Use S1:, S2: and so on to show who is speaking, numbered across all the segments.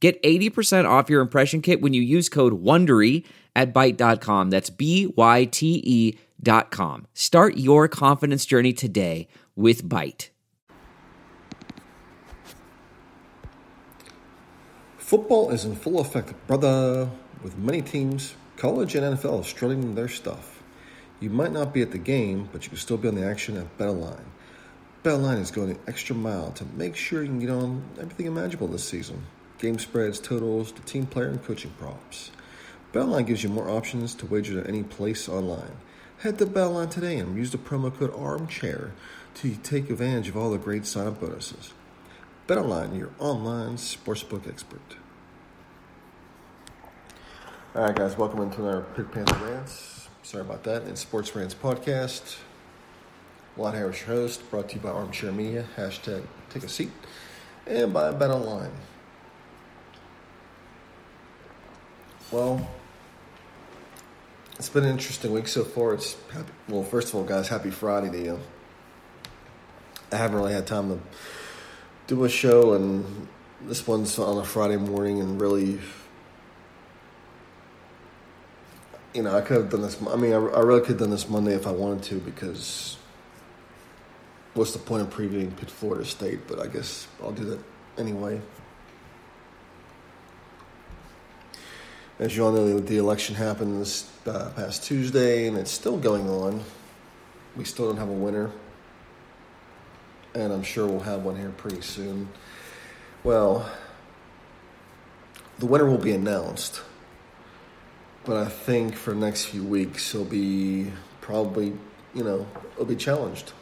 S1: Get 80% off your impression kit when you use code WONDERY at Byte.com. That's B-Y-T-E dot com. Start your confidence journey today with Byte.
S2: Football is in full effect, brother, with many teams, college and NFL, strutting their stuff. You might not be at the game, but you can still be on the action at BetOnline. BetOnline is going the extra mile to make sure you can get on everything imaginable this season game spreads, totals, to team player and coaching props. BetOnline gives you more options to wager at any place online. Head to BetOnline today and use the promo code ARMCHAIR to take advantage of all the great sign-up bonuses. BetOnline, your online sportsbook expert. All right, guys, welcome into our Pick Panther Rants. Sorry about that. It's Sports Rants Podcast. Lott Harris, your host, brought to you by Armchair Media, hashtag take a seat, and by BetOnline. Well, it's been an interesting week so far. It's happy, well, first of all, guys, happy Friday to you. I haven't really had time to do a show, and this one's on a Friday morning, and really, you know, I could have done this. I mean, I, I really could have done this Monday if I wanted to, because what's the point of previewing Pitt, Florida State? But I guess I'll do that anyway. As you all know, the election happened this uh, past Tuesday, and it's still going on. We still don't have a winner, and I'm sure we'll have one here pretty soon. Well, the winner will be announced, but I think for the next few weeks he'll be probably, you know, he'll be challenged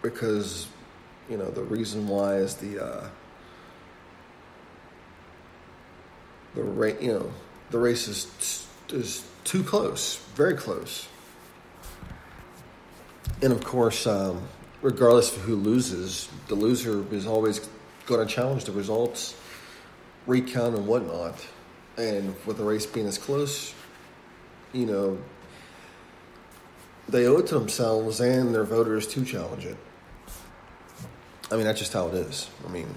S2: because, you know, the reason why is the. Uh, the race, you know, the race is is too close, very close. And of course, um, regardless of who loses, the loser is always going to challenge the results, recount and whatnot. And with the race being as close, you know, they owe it to themselves and their voters to challenge it. I mean, that's just how it is. I mean,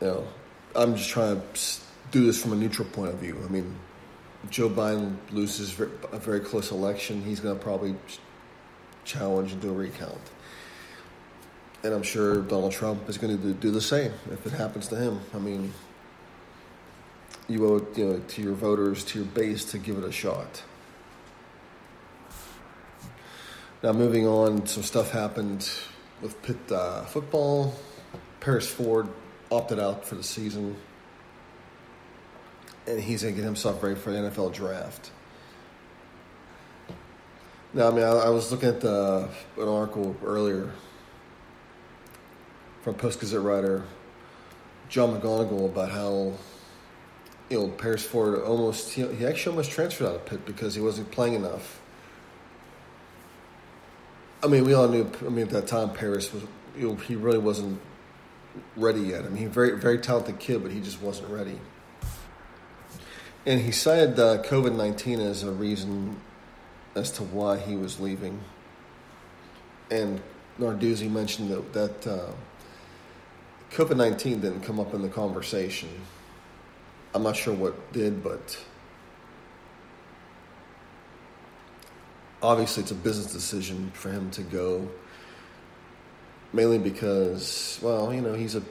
S2: you know, I'm just trying to do this from a neutral point of view. I mean, Joe Biden loses a very close election. He's going to probably challenge and do a recount. And I'm sure Donald Trump is going to do the same if it happens to him. I mean, you owe it you know, to your voters, to your base, to give it a shot. Now, moving on, some stuff happened with Pitt uh, football. Paris Ford opted out for the season, and he's going to get himself ready for the NFL draft. Now, I mean, I, I was looking at the, an article earlier from Post Gazette writer John McGonigal about how you know Paris Ford almost he, he actually almost transferred out of Pitt because he wasn't playing enough. I mean, we all knew. I mean, at that time, Paris was you know, he really wasn't ready yet. I mean, he's very very talented kid, but he just wasn't ready. And he cited uh, COVID nineteen as a reason as to why he was leaving. And Narduzzi mentioned that that uh, COVID nineteen didn't come up in the conversation. I'm not sure what did, but obviously it's a business decision for him to go mainly because, well, you know, he's a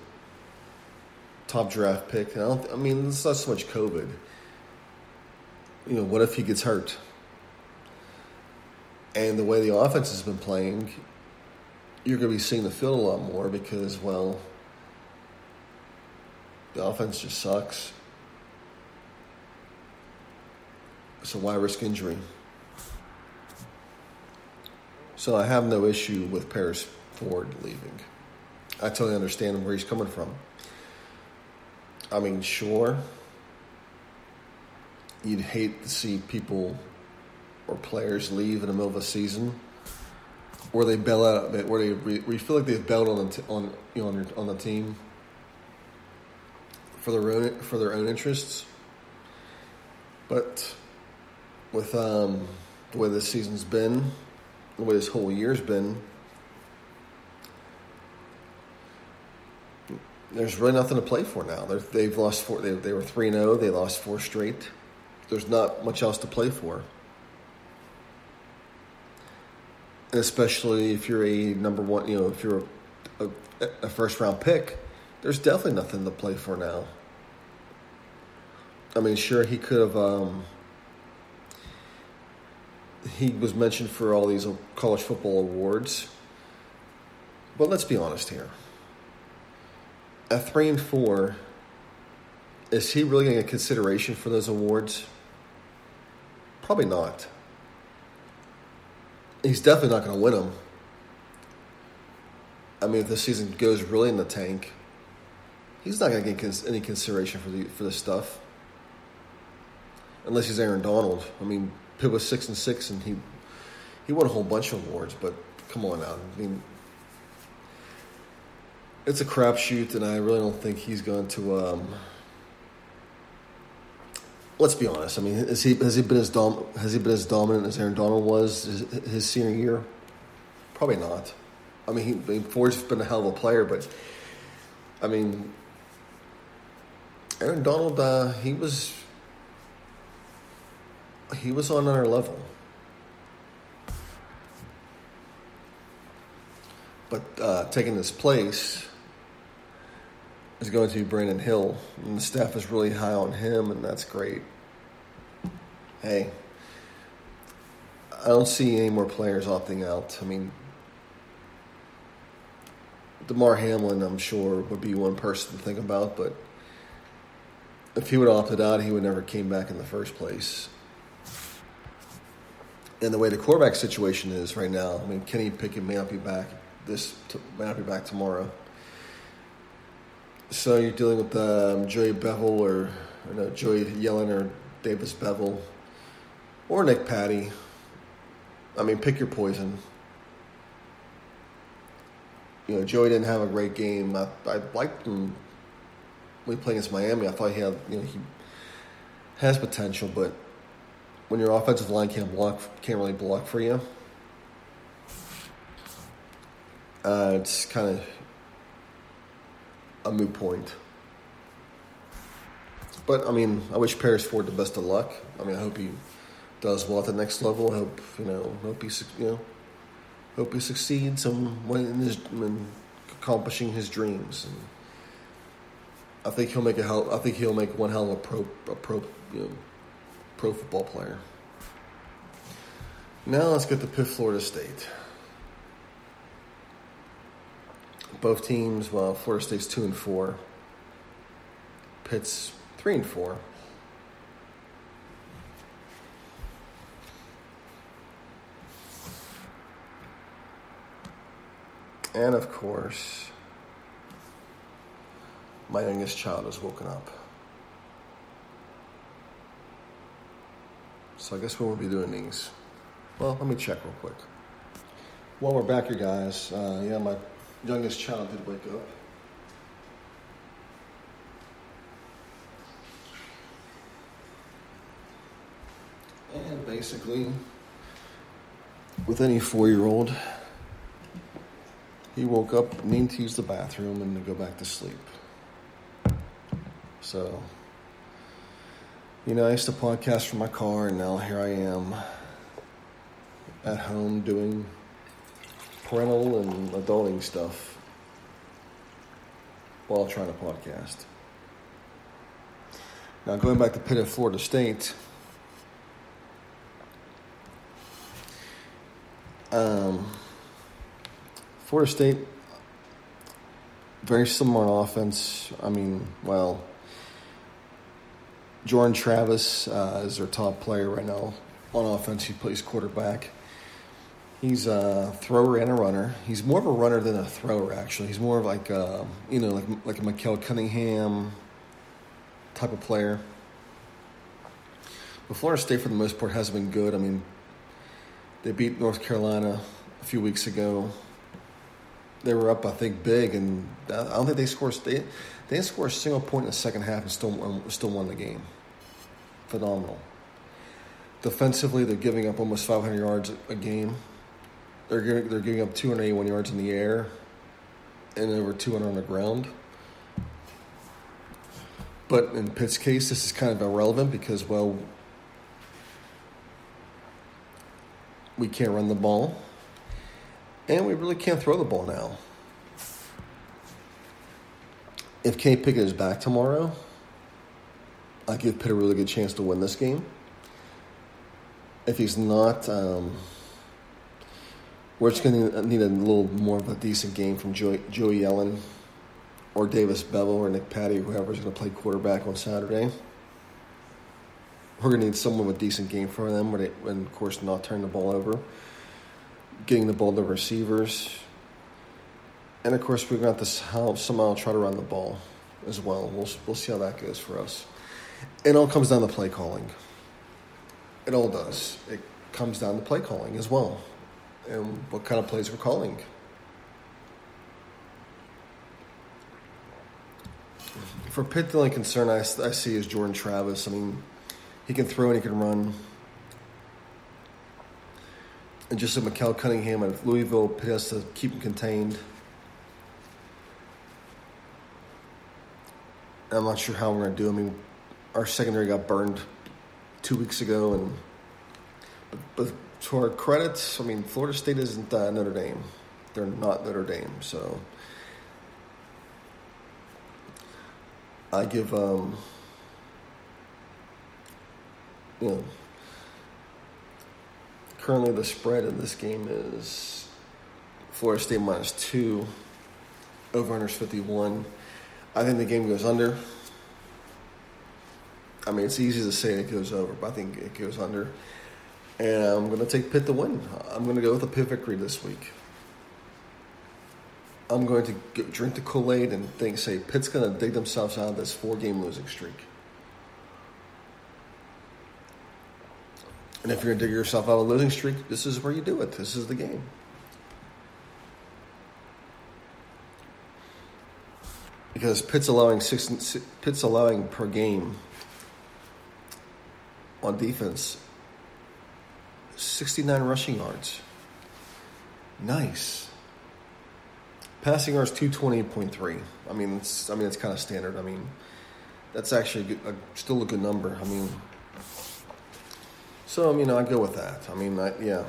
S2: top draft pick. I, don't, I mean, it's not so much COVID. You know, what if he gets hurt? And the way the offense has been playing, you're going to be seeing the field a lot more because, well, the offense just sucks. So why risk injury? So I have no issue with Paris Ford leaving. I totally understand where he's coming from. I mean, sure, you'd hate to see people or players leave in the middle of a season, or they bail out, where they where you feel like they've bailed on the on you know on, your, on the team for their own for their own interests. But with um, the way this season's been, the way this whole year's been, there's really nothing to play for now. they have lost four. They, they were three zero. Oh, they lost four straight. There's not much else to play for, and especially if you're a number one. You know, if you're a, a, a first round pick, there's definitely nothing to play for now. I mean, sure, he could have. Um, he was mentioned for all these college football awards, but let's be honest here at three and four, is he really getting a consideration for those awards? Probably not. He's definitely not going to win them. I mean, if the season goes really in the tank, he's not going to get any consideration for the for this stuff, unless he's Aaron Donald. I mean, Pitt was six and six, and he he won a whole bunch of awards. But come on now, I mean, it's a crapshoot, and I really don't think he's going to. Um, let's be honest. I mean, has he has he been as dom- has he been as dominant as Aaron Donald was his, his senior year? Probably not. I mean, he, Ford's been a hell of a player, but I mean, Aaron Donald, uh, he was he was on our level. But uh, taking his place, is going to be Brandon Hill, and the staff is really high on him, and that's great. Hey, I don't see any more players opting out. I mean, Damar Hamlin, I'm sure, would be one person to think about, but if he would have opted out, he would never came back in the first place. And the way the quarterback situation is right now, I mean, Kenny Pickett may not be back this, may not be back tomorrow. So you're dealing with um, Joey Beville or, or no, Joey Yellen or Davis Beville or Nick Patti. I mean, pick your poison. You know, Joey didn't have a great game. I, I liked him when he played against Miami. I thought he had, you know, he has potential, but when your offensive line can't block, can't really block for you, uh, it's kind of a moot point. But I mean, I wish Paris Ford the best of luck. I mean, I hope he does well at the next level. I hope you know, hope he you know, hope he succeeds in, his, in accomplishing his dreams. And I think he'll make a hell. I think he'll make one hell of a pro, a pro, you know, pro football player. Now let's get to Pitt, Florida State. Both teams, well, Florida State's two and four. Pitt's three and four. And of course, my youngest child has woken up. So I guess we won't be doing these. Well, let me check real quick. While we're back here, guys, uh, yeah, my youngest child did wake up. And basically, with any four year old, he woke up, needing to use the bathroom, and to go back to sleep. So, you know, I used to podcast from my car, and now here I am at home doing parental and adulting stuff while trying to podcast. Now, going back to Pitt at Florida State, um, Florida State, very similar offense. I mean, well, Jordan Travis uh, is their top player right now on offense. He plays quarterback. He's a thrower and a runner. He's more of a runner than a thrower, actually. He's more of like a, uh, you know, like like a Malik Cunningham, type of player. But Florida State, for the most part, has been good. I mean, they beat North Carolina a few weeks ago. They were up, I think, big, and I don't think they scored. They, they didn't score a single point in the second half and still um, still won the game. Phenomenal. Defensively, they're giving up almost 500 yards a game. They're giving, they're giving up 281 yards in the air and over 200 on the ground. But in Pitt's case, this is kind of irrelevant because, well, we can't run the ball, and we really can't throw the ball now. If Kenny Pickett is back tomorrow, I give Pitt a really good chance to win this game. If he's not, um, we're just going to need a little more of a decent game from Joey, Joey Yellen or Davis Beville or Nick Patti, whoever's going to play quarterback on Saturday. We're going to need someone with a decent game for them, they, and of course, not turn the ball over, getting the ball to receivers, and of course, we're going to have to somehow try to run the ball as well. We'll we'll see how that goes for us. It all comes down to play calling. It all does. It comes down to play calling as well, and what kind of plays we're calling. For Pitt, the only concern I, I see is Jordan Travis. I mean, he can throw and he can run. And just like Malik Cunningham at Louisville, Pitt has to keep him contained. I'm not sure how we're going to do. I mean, our secondary got burned two weeks ago, and but, but to our credits, I mean, Florida State isn't uh, Notre Dame. They're not Notre Dame, so I give um, you know currently the spread in this game is Florida State minus two, over under fifty one. I think the game goes under. I mean, it's easy to say it goes over, but I think it goes under. And I'm going to take Pitt to win. I'm going to go with a Pitt victory this week. I'm going to get, drink the Kool Aid and think, say, Pitt's going to dig themselves out of this four game losing streak. And if you're going to dig yourself out of a losing streak, this is where you do it. This is the game. Because Pitt's allowing six, Pitt's allowing per game on defense 69 rushing yards. Nice. Passing yards 228.3. I mean, it's I mean it's kind of standard. I mean, that's actually a, still a good number. I mean, so I mean I go with that. I mean, I, yeah,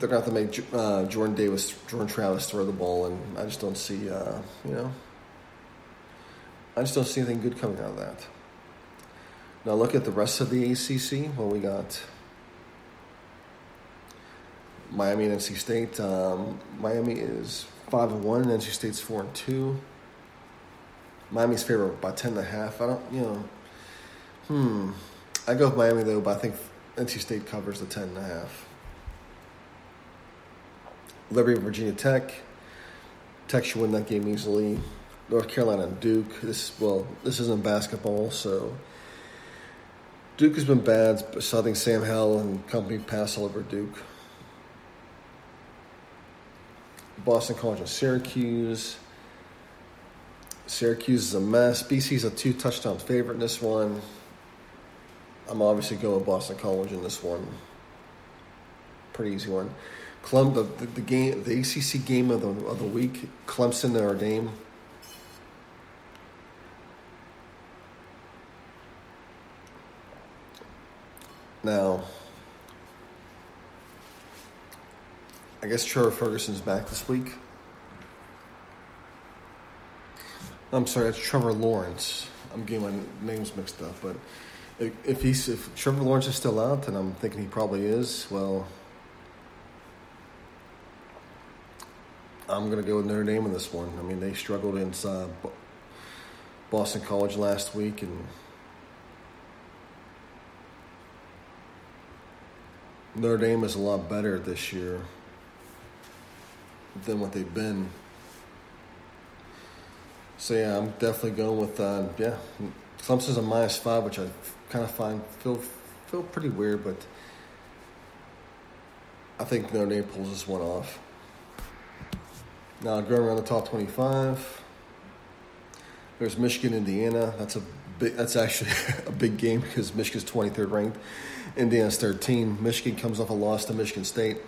S2: they're going to have to make uh, Jordan Davis, Jordan Travis throw the ball, and I just don't see, uh, you know, I just don't see anything good coming out of that. Now look at the rest of the ACC. Well, we got Miami and NC State. Um, Miami is five and one. NC State's four and two. Miami's favored by ten and a half. I don't, you know, hmm. I go with Miami though, but I think NC State covers the ten and a half. Liberty, and Virginia Tech. Tech should win that game easily. North Carolina and Duke. This well, this isn't basketball, so Duke has been bad, but I think Sam Howell and company pass all over Duke. Boston College and Syracuse. Syracuse is a mess. BC's a two touchdown favorite in this one. I'm obviously going with Boston College in this one. Pretty easy one. Clem, the, the, the game, the ACC game of the of the week, Clemson and Dame. Now, I guess Trevor Ferguson's back this week. I'm sorry, it's Trevor Lawrence. I'm getting my names mixed up, but if he's if Trevor Lawrence is still out, and I'm thinking he probably is, well, I'm to go with Notre Dame in this one. I mean, they struggled in uh, Boston College last week, and Notre Dame is a lot better this year than what they've been. So yeah, I'm definitely going with uh, yeah. Clemson's a minus five, which I kind of find feel feel pretty weird, but I think Notre Dame pulls this one off. Now going around the top twenty-five, there's Michigan, Indiana. That's a big. That's actually a big game because Michigan's twenty-third ranked, Indiana's thirteen. Michigan comes off a loss to Michigan State.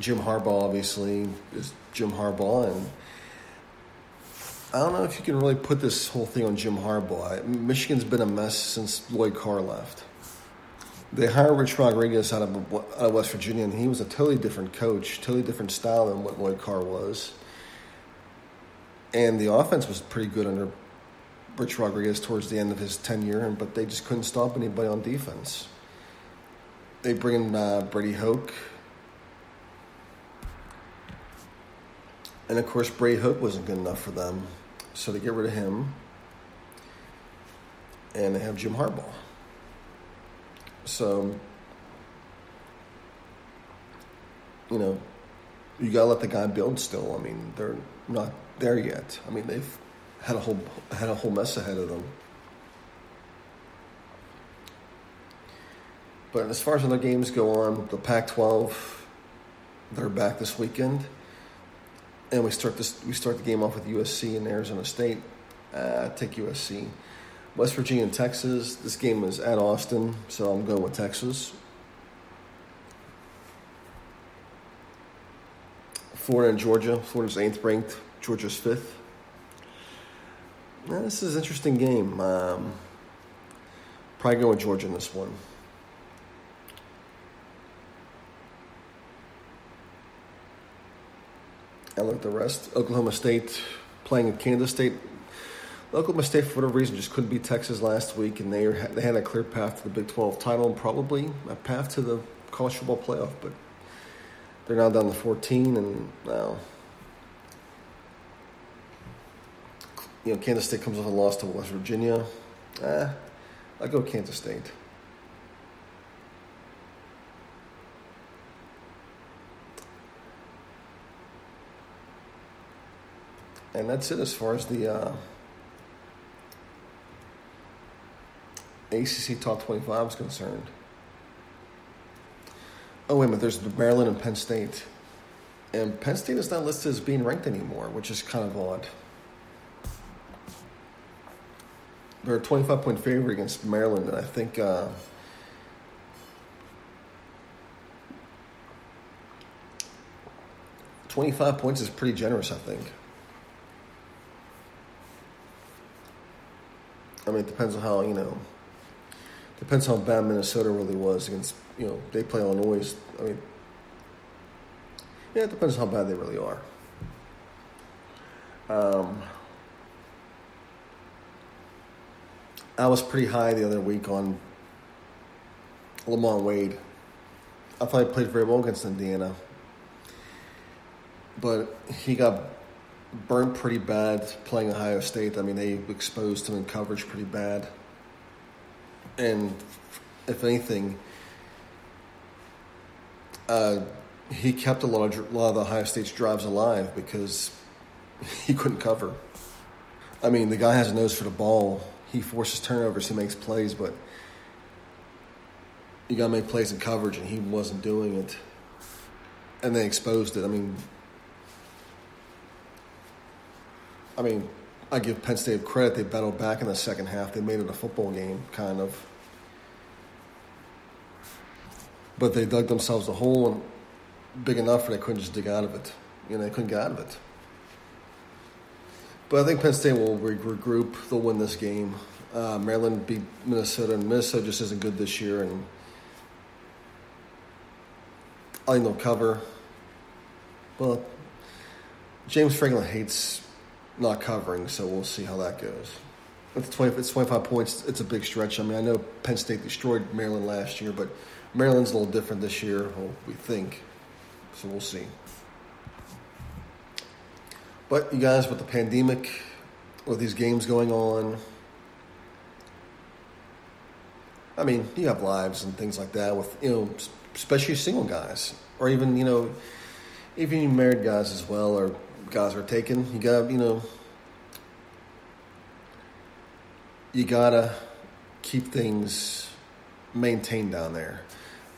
S2: Jim Harbaugh obviously is Jim Harbaugh and I don't know if you can really put this whole thing on Jim Harbaugh. Michigan's been a mess since Lloyd Carr left. They hired Rich Rodriguez out of, out of West Virginia, and he was a totally different coach, totally different style than what Lloyd Carr was. And the offense was pretty good under Rich Rodriguez towards the end of his tenure, but they just couldn't stop anybody on defense. They bring in uh, Brady Hoke. And of course, Brady Hoke wasn't good enough for them. So they get rid of him, and they have Jim Harbaugh. So, you know, you gotta let the guy build still. I mean, they're not there yet. I mean, they've had a whole had a whole mess ahead of them. But as far as other games go on, the Pac-12, they're back this weekend and we start this. We start the game off with USC and Arizona State. Uh, take USC. West Virginia and Texas. This game is at Austin, so I'm going with Texas. Florida and Georgia. Florida's eighth ranked. Georgia's fifth. Now, this is an interesting game. Um, probably going with Georgia in this one. I look at the rest. Oklahoma State playing at Kansas State. Oklahoma State, for whatever reason, just couldn't beat Texas last week, and they they had a clear path to the Big 12 title and probably a path to the college football playoff. But they're now down to 14, and now you know Kansas State comes off a loss to West Virginia. Eh, I go Kansas State. And that's it as far as the uh, ACC Top 25 is concerned. Oh, wait a minute, there's Maryland and Penn State. And Penn State is not listed as being ranked anymore, which is kind of odd. They're a 25 point favorite against Maryland, and I think. Uh, Twenty-five points is pretty generous, I think. I mean, it depends on how you know. Depends how bad Minnesota really was against you know they play Illinois. I mean, yeah, it depends on how bad they really are. Um, I was pretty high the other week on Lamont Wade. I thought he played very well against Indiana, but he got burnt pretty bad playing Ohio State. I mean, they exposed him in coverage pretty bad. And if anything, uh, he kept a lot of a lot of the Ohio State's drives alive because he couldn't cover. I mean, the guy has a nose for the ball. He forces turnovers. He makes plays, but you got to make plays in coverage, and he wasn't doing it. And they exposed it. I mean, I mean, I give Penn State credit. They battled back in the second half. They made it a football game, kind of. But they dug themselves a hole and big enough where they couldn't just dig out of it. You know, they couldn't get out of it. But I think Penn State will regroup. They'll win this game. Uh, Maryland beat Minnesota, and Minnesota just isn't good this year. And I think they'll cover. Well, James Franklin hates not covering, so we'll see how that goes. It's, 20, it's 25 points. It's a big stretch. I mean, I know Penn State destroyed Maryland last year, but Maryland's a little different this year, well, we think. So we'll see. But you guys, with the pandemic, with these games going on, I mean, you have lives and things like that with, you know, especially single guys, or even, you know, even married guys as well, or guys are taken. You got, you know, you gotta keep things maintained down there.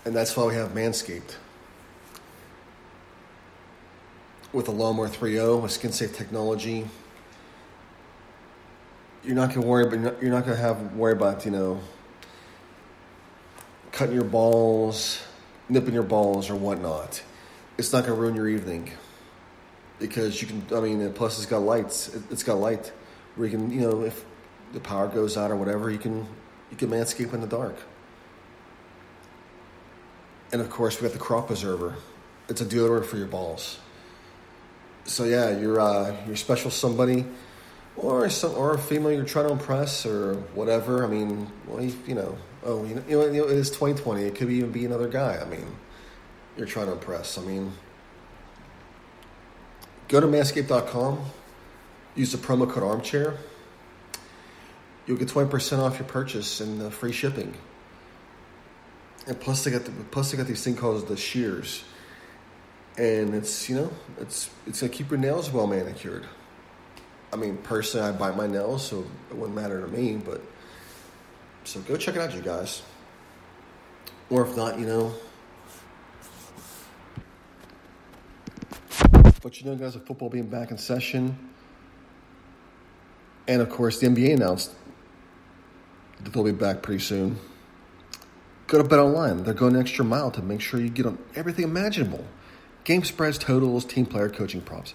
S2: And that's why we have Manscaped. With the Lawnmower 3.0, with skin safe technology, you're not gonna worry, but you're not gonna have worry about you know cutting your balls, nipping your balls, or whatnot. It's not gonna ruin your evening because you can. I mean, plus it's got lights. It's got light where you can, you know, if the power goes out or whatever, you can you can manscape in the dark. And of course, we got the crop preserver. It's a deodorant for your balls. So yeah, you're uh, you're special somebody, or some or a female you're trying to impress or whatever. I mean, well, you, you know, oh, you know, you know, it is 2020. It could even be another guy. I mean, you're trying to impress. I mean, go to manscaped.com, use the promo code Armchair. You'll get 20% off your purchase and free shipping. And plus, they got the, plus they got these things called the shears, and it's you know it's it's gonna keep your nails well manicured. I mean, personally, I bite my nails, so it wouldn't matter to me. But so go check it out, you guys. Or if not, you know. But you know, guys, with football being back in session, and of course, the NBA announced that they'll be back pretty soon. Go to Bet Online. They're going an extra mile to make sure you get on everything imaginable. Game spreads, totals, team player coaching props.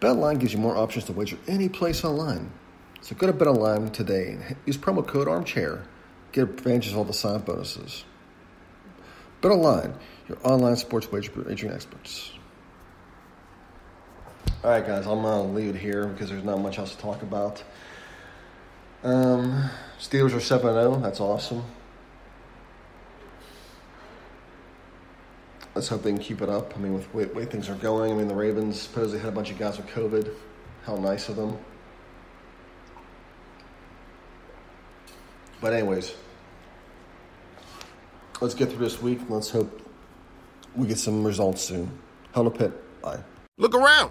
S2: Bet Online gives you more options to wager any place online. So go to Bet Online today and use promo code Armchair. Get advantages of all the sign bonuses. Bet Online, your online sports wagering experts. All right, guys, I'm gonna leave it here because there's not much else to talk about. Um, Steelers are 7 0. That's awesome. Let's hope they can keep it up. I mean, with the way, things are going, I mean, the Ravens supposedly had a bunch of guys with COVID. How nice of them. But, anyways, let's get through this week. Let's hope we get some results soon. Hell to Pitt. Bye.
S3: Look around.